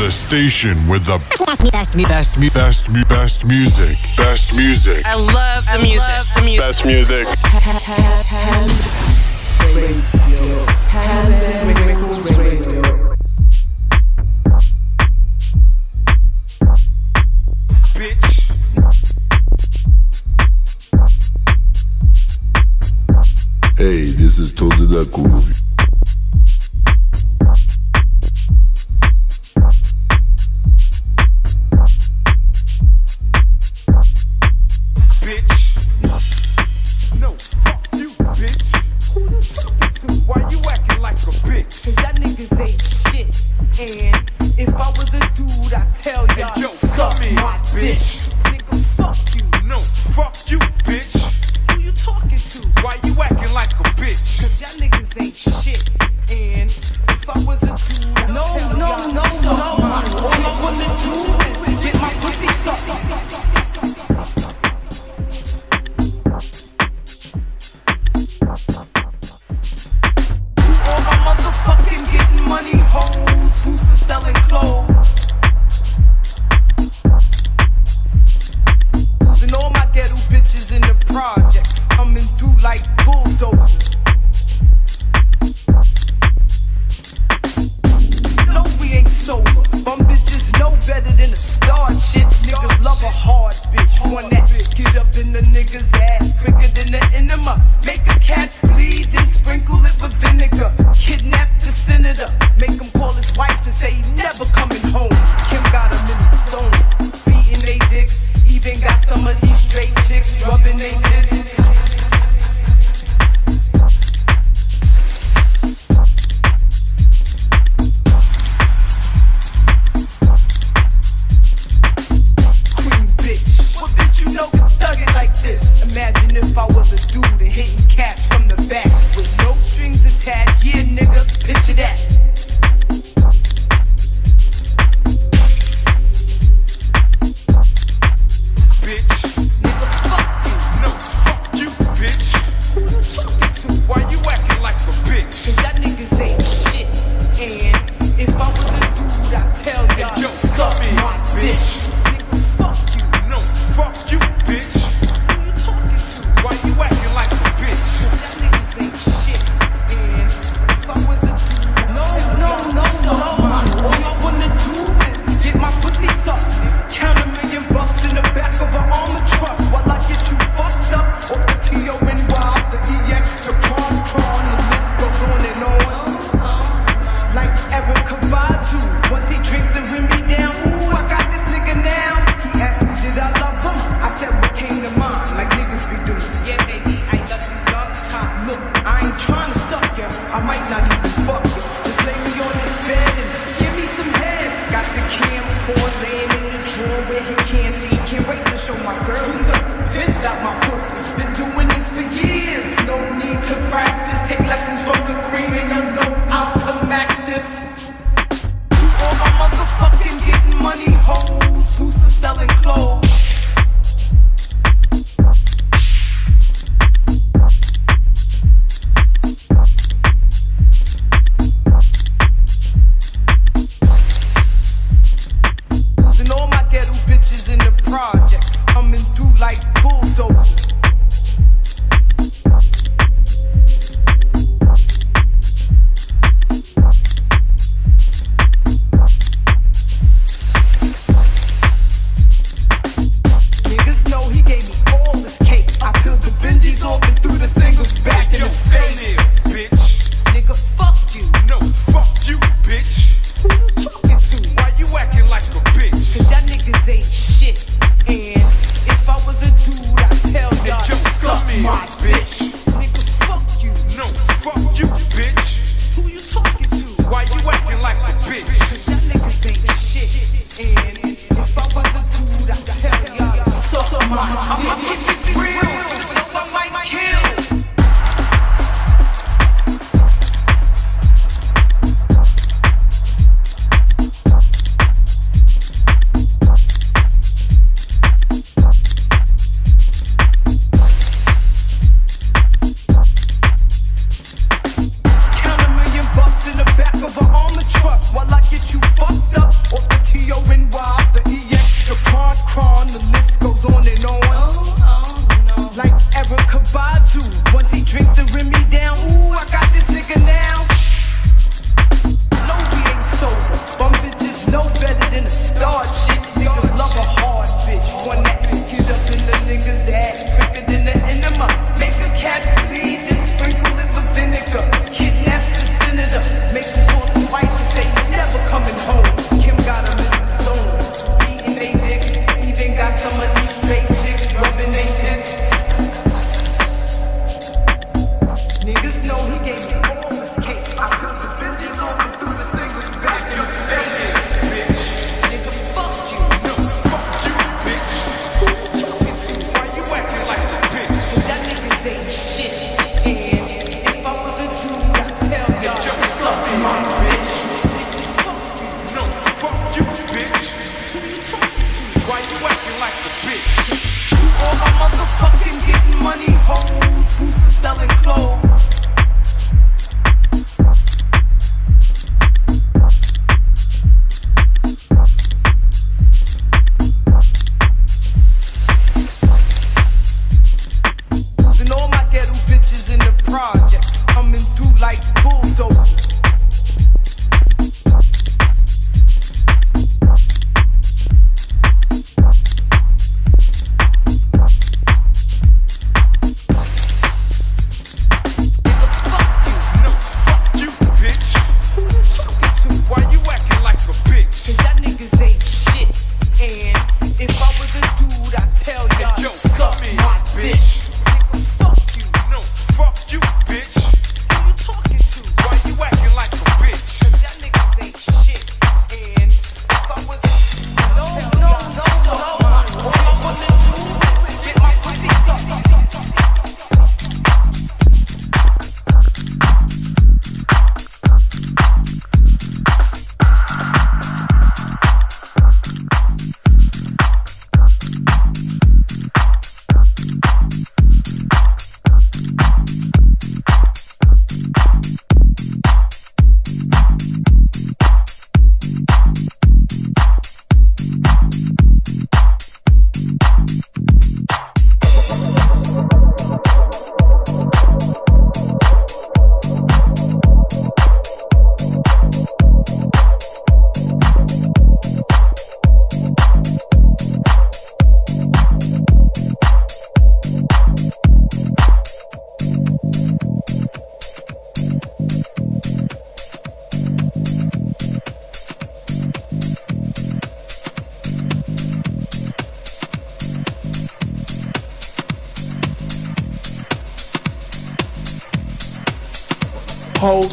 The station with the best, best, best, best, best music. Best music. I love the music. Love the music. Best music. Radio. Kanzen Radio. Bitch. Hey, this is Thozi Da Groove.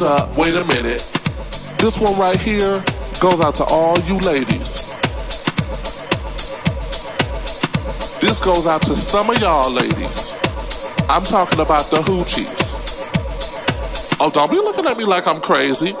Wait a minute. This one right here goes out to all you ladies. This goes out to some of y'all ladies. I'm talking about the hoochies. Oh, don't be looking at me like I'm crazy.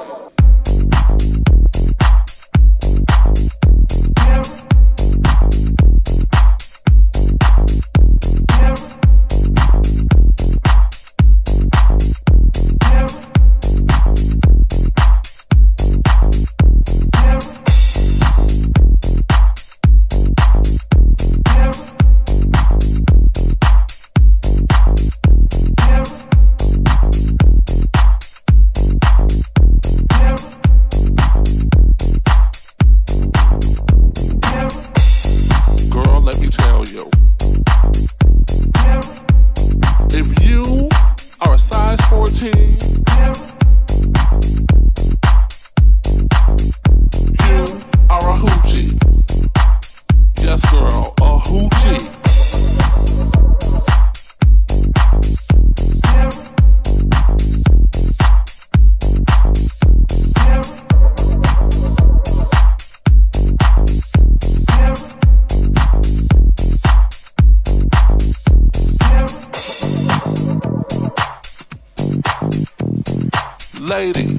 Ladies,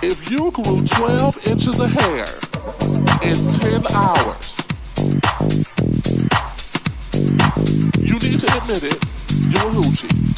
if you grew 12 inches of hair in 10 hours, you need to admit it, you're hoochie.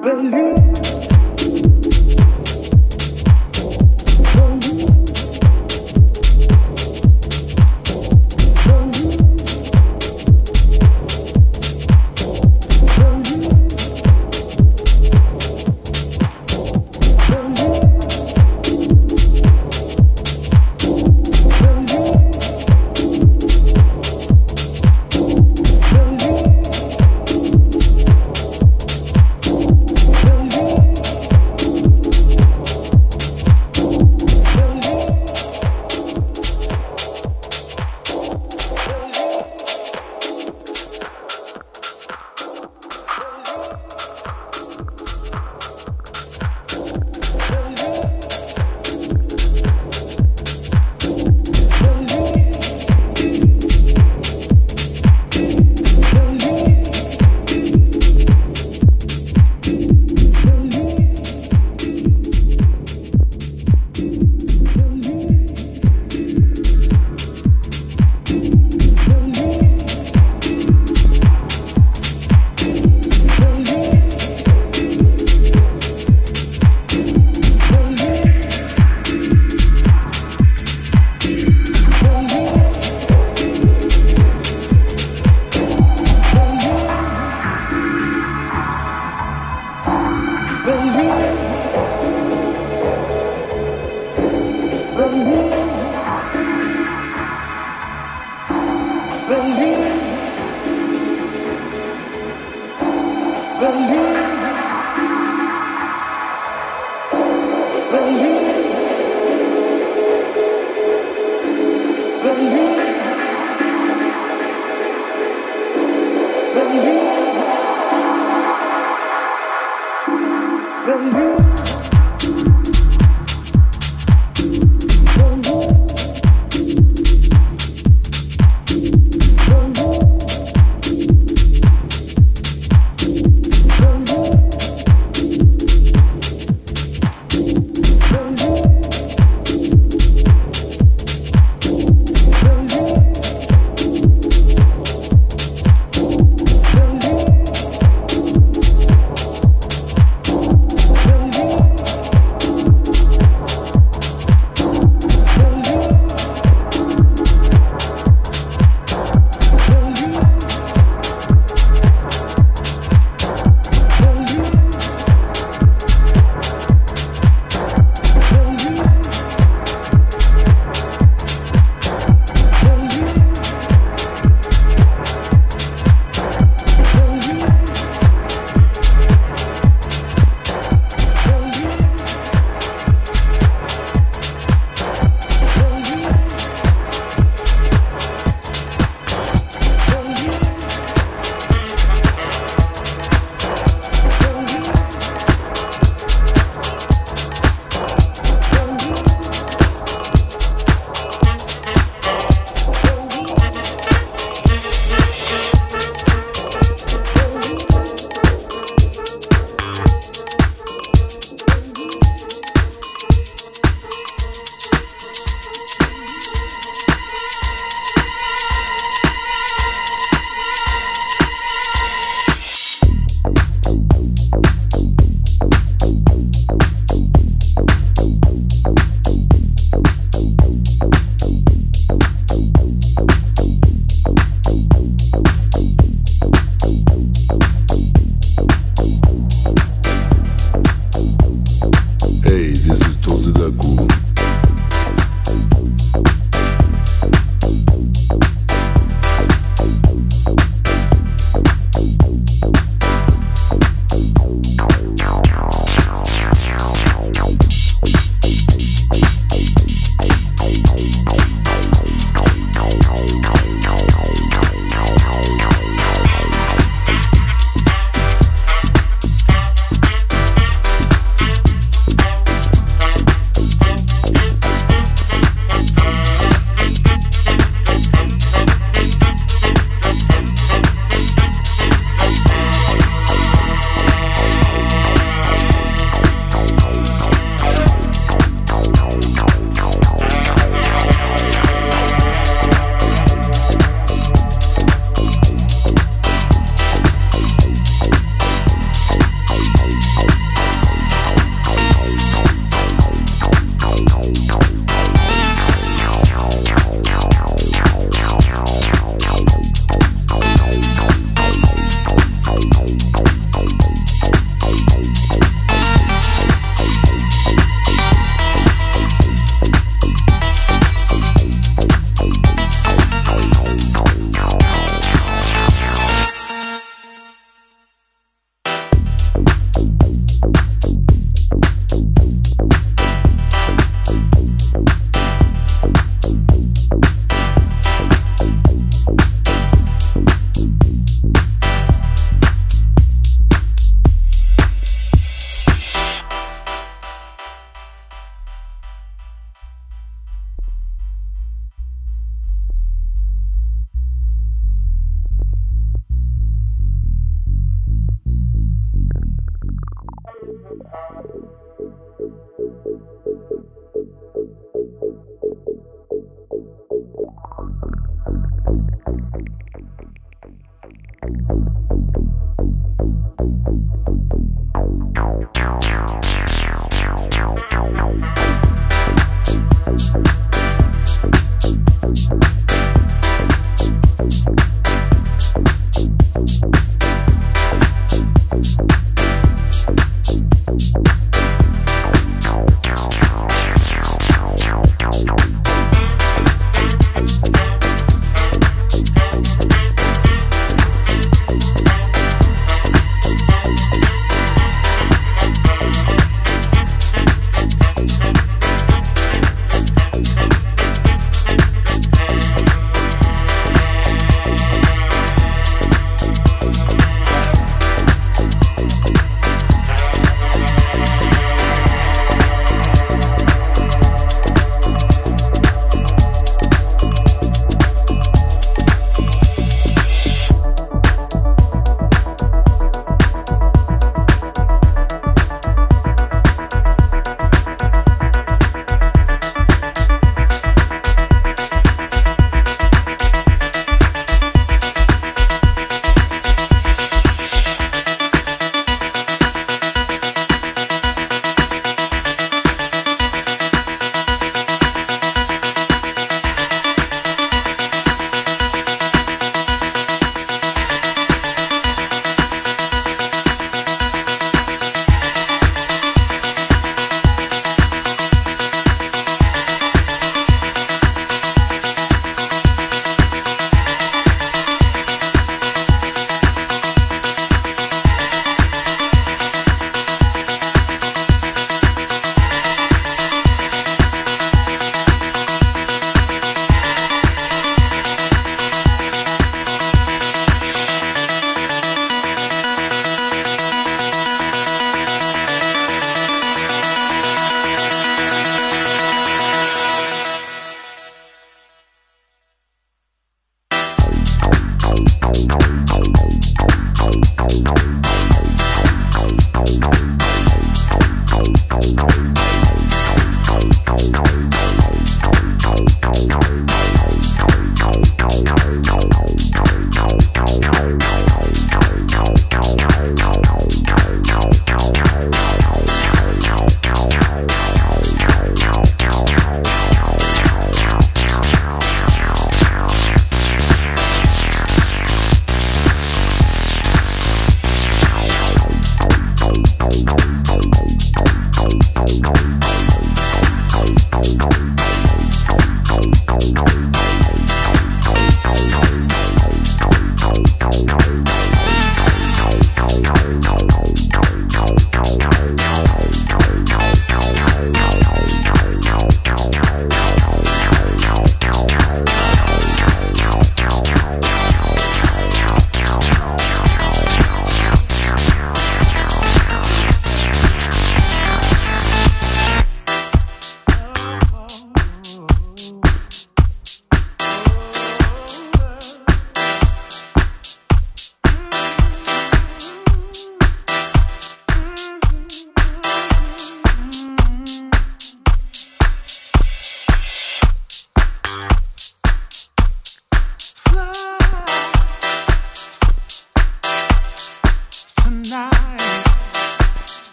Believe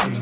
oh,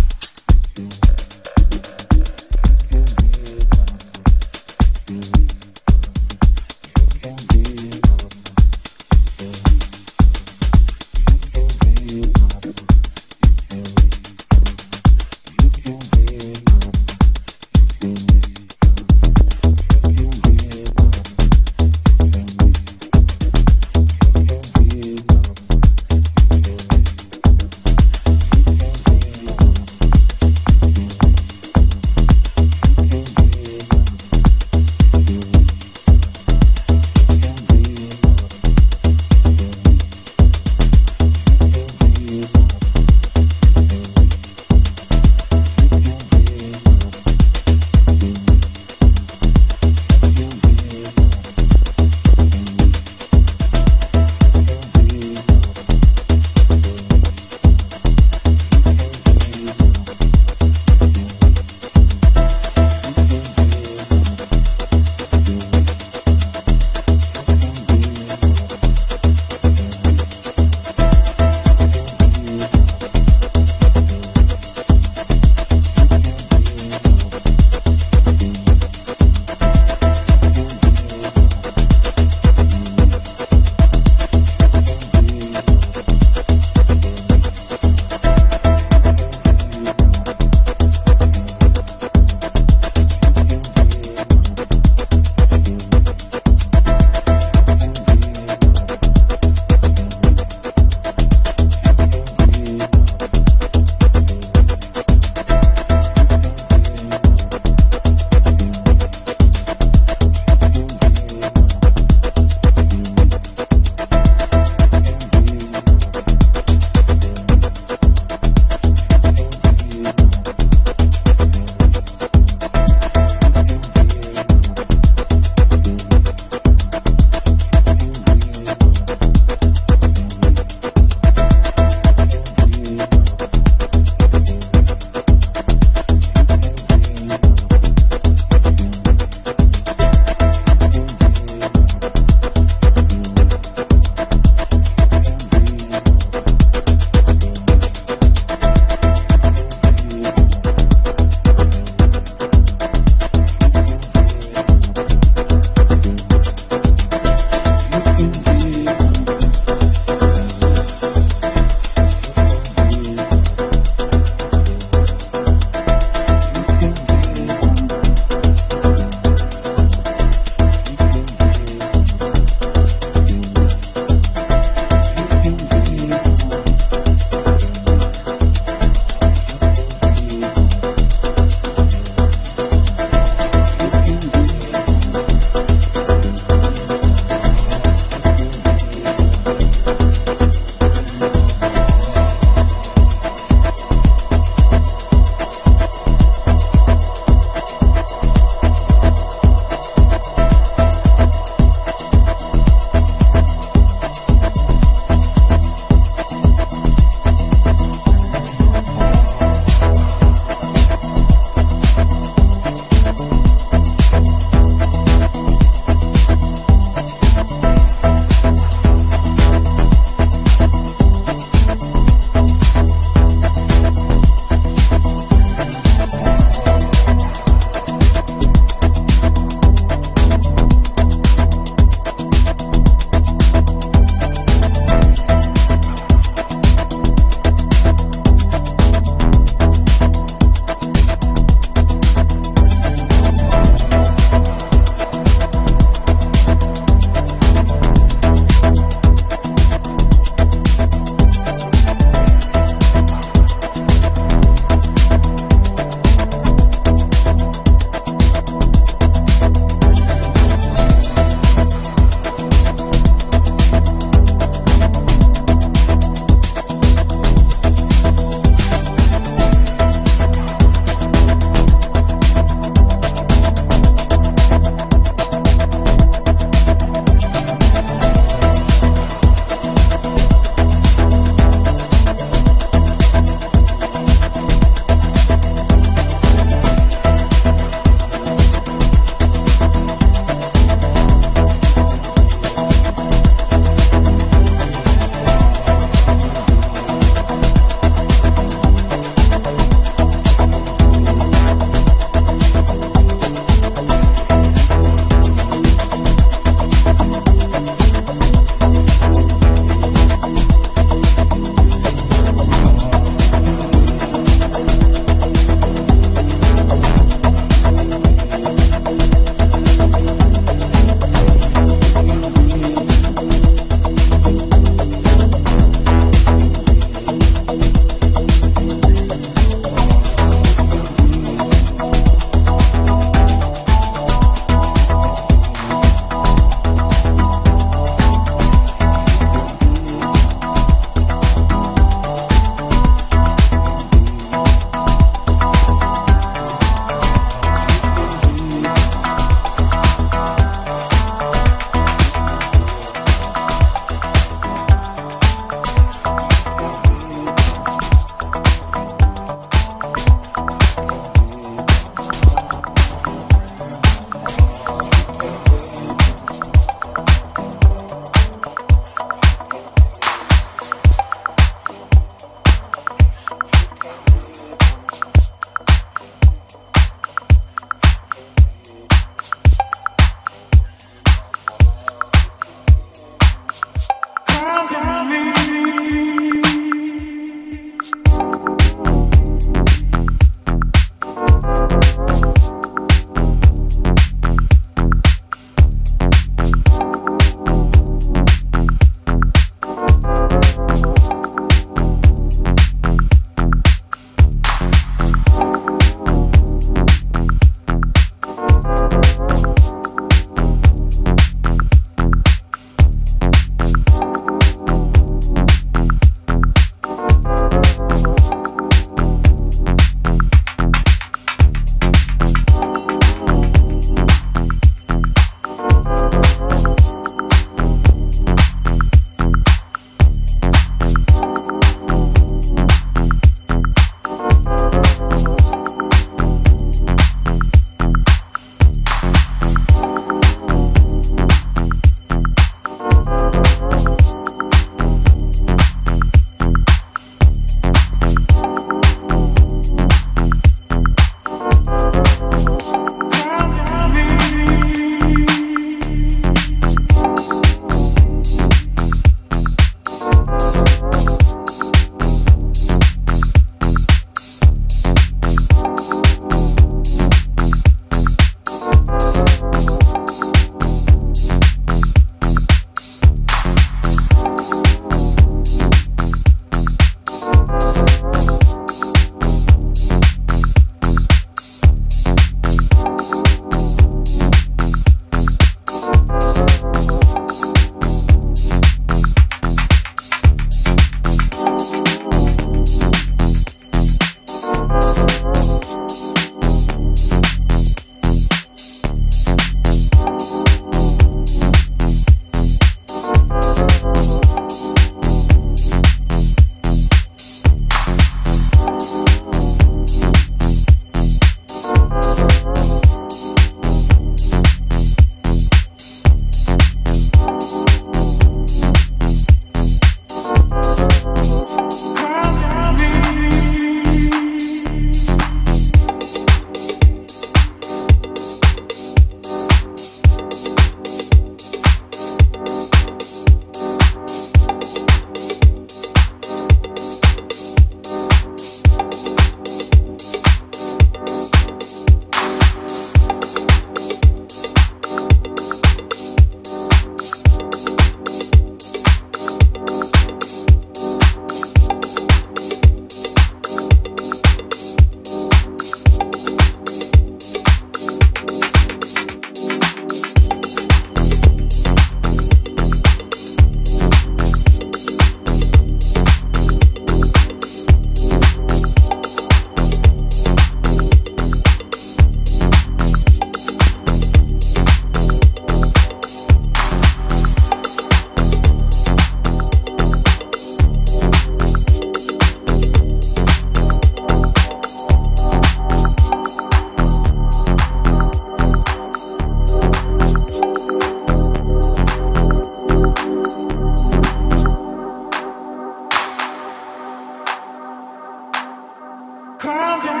Call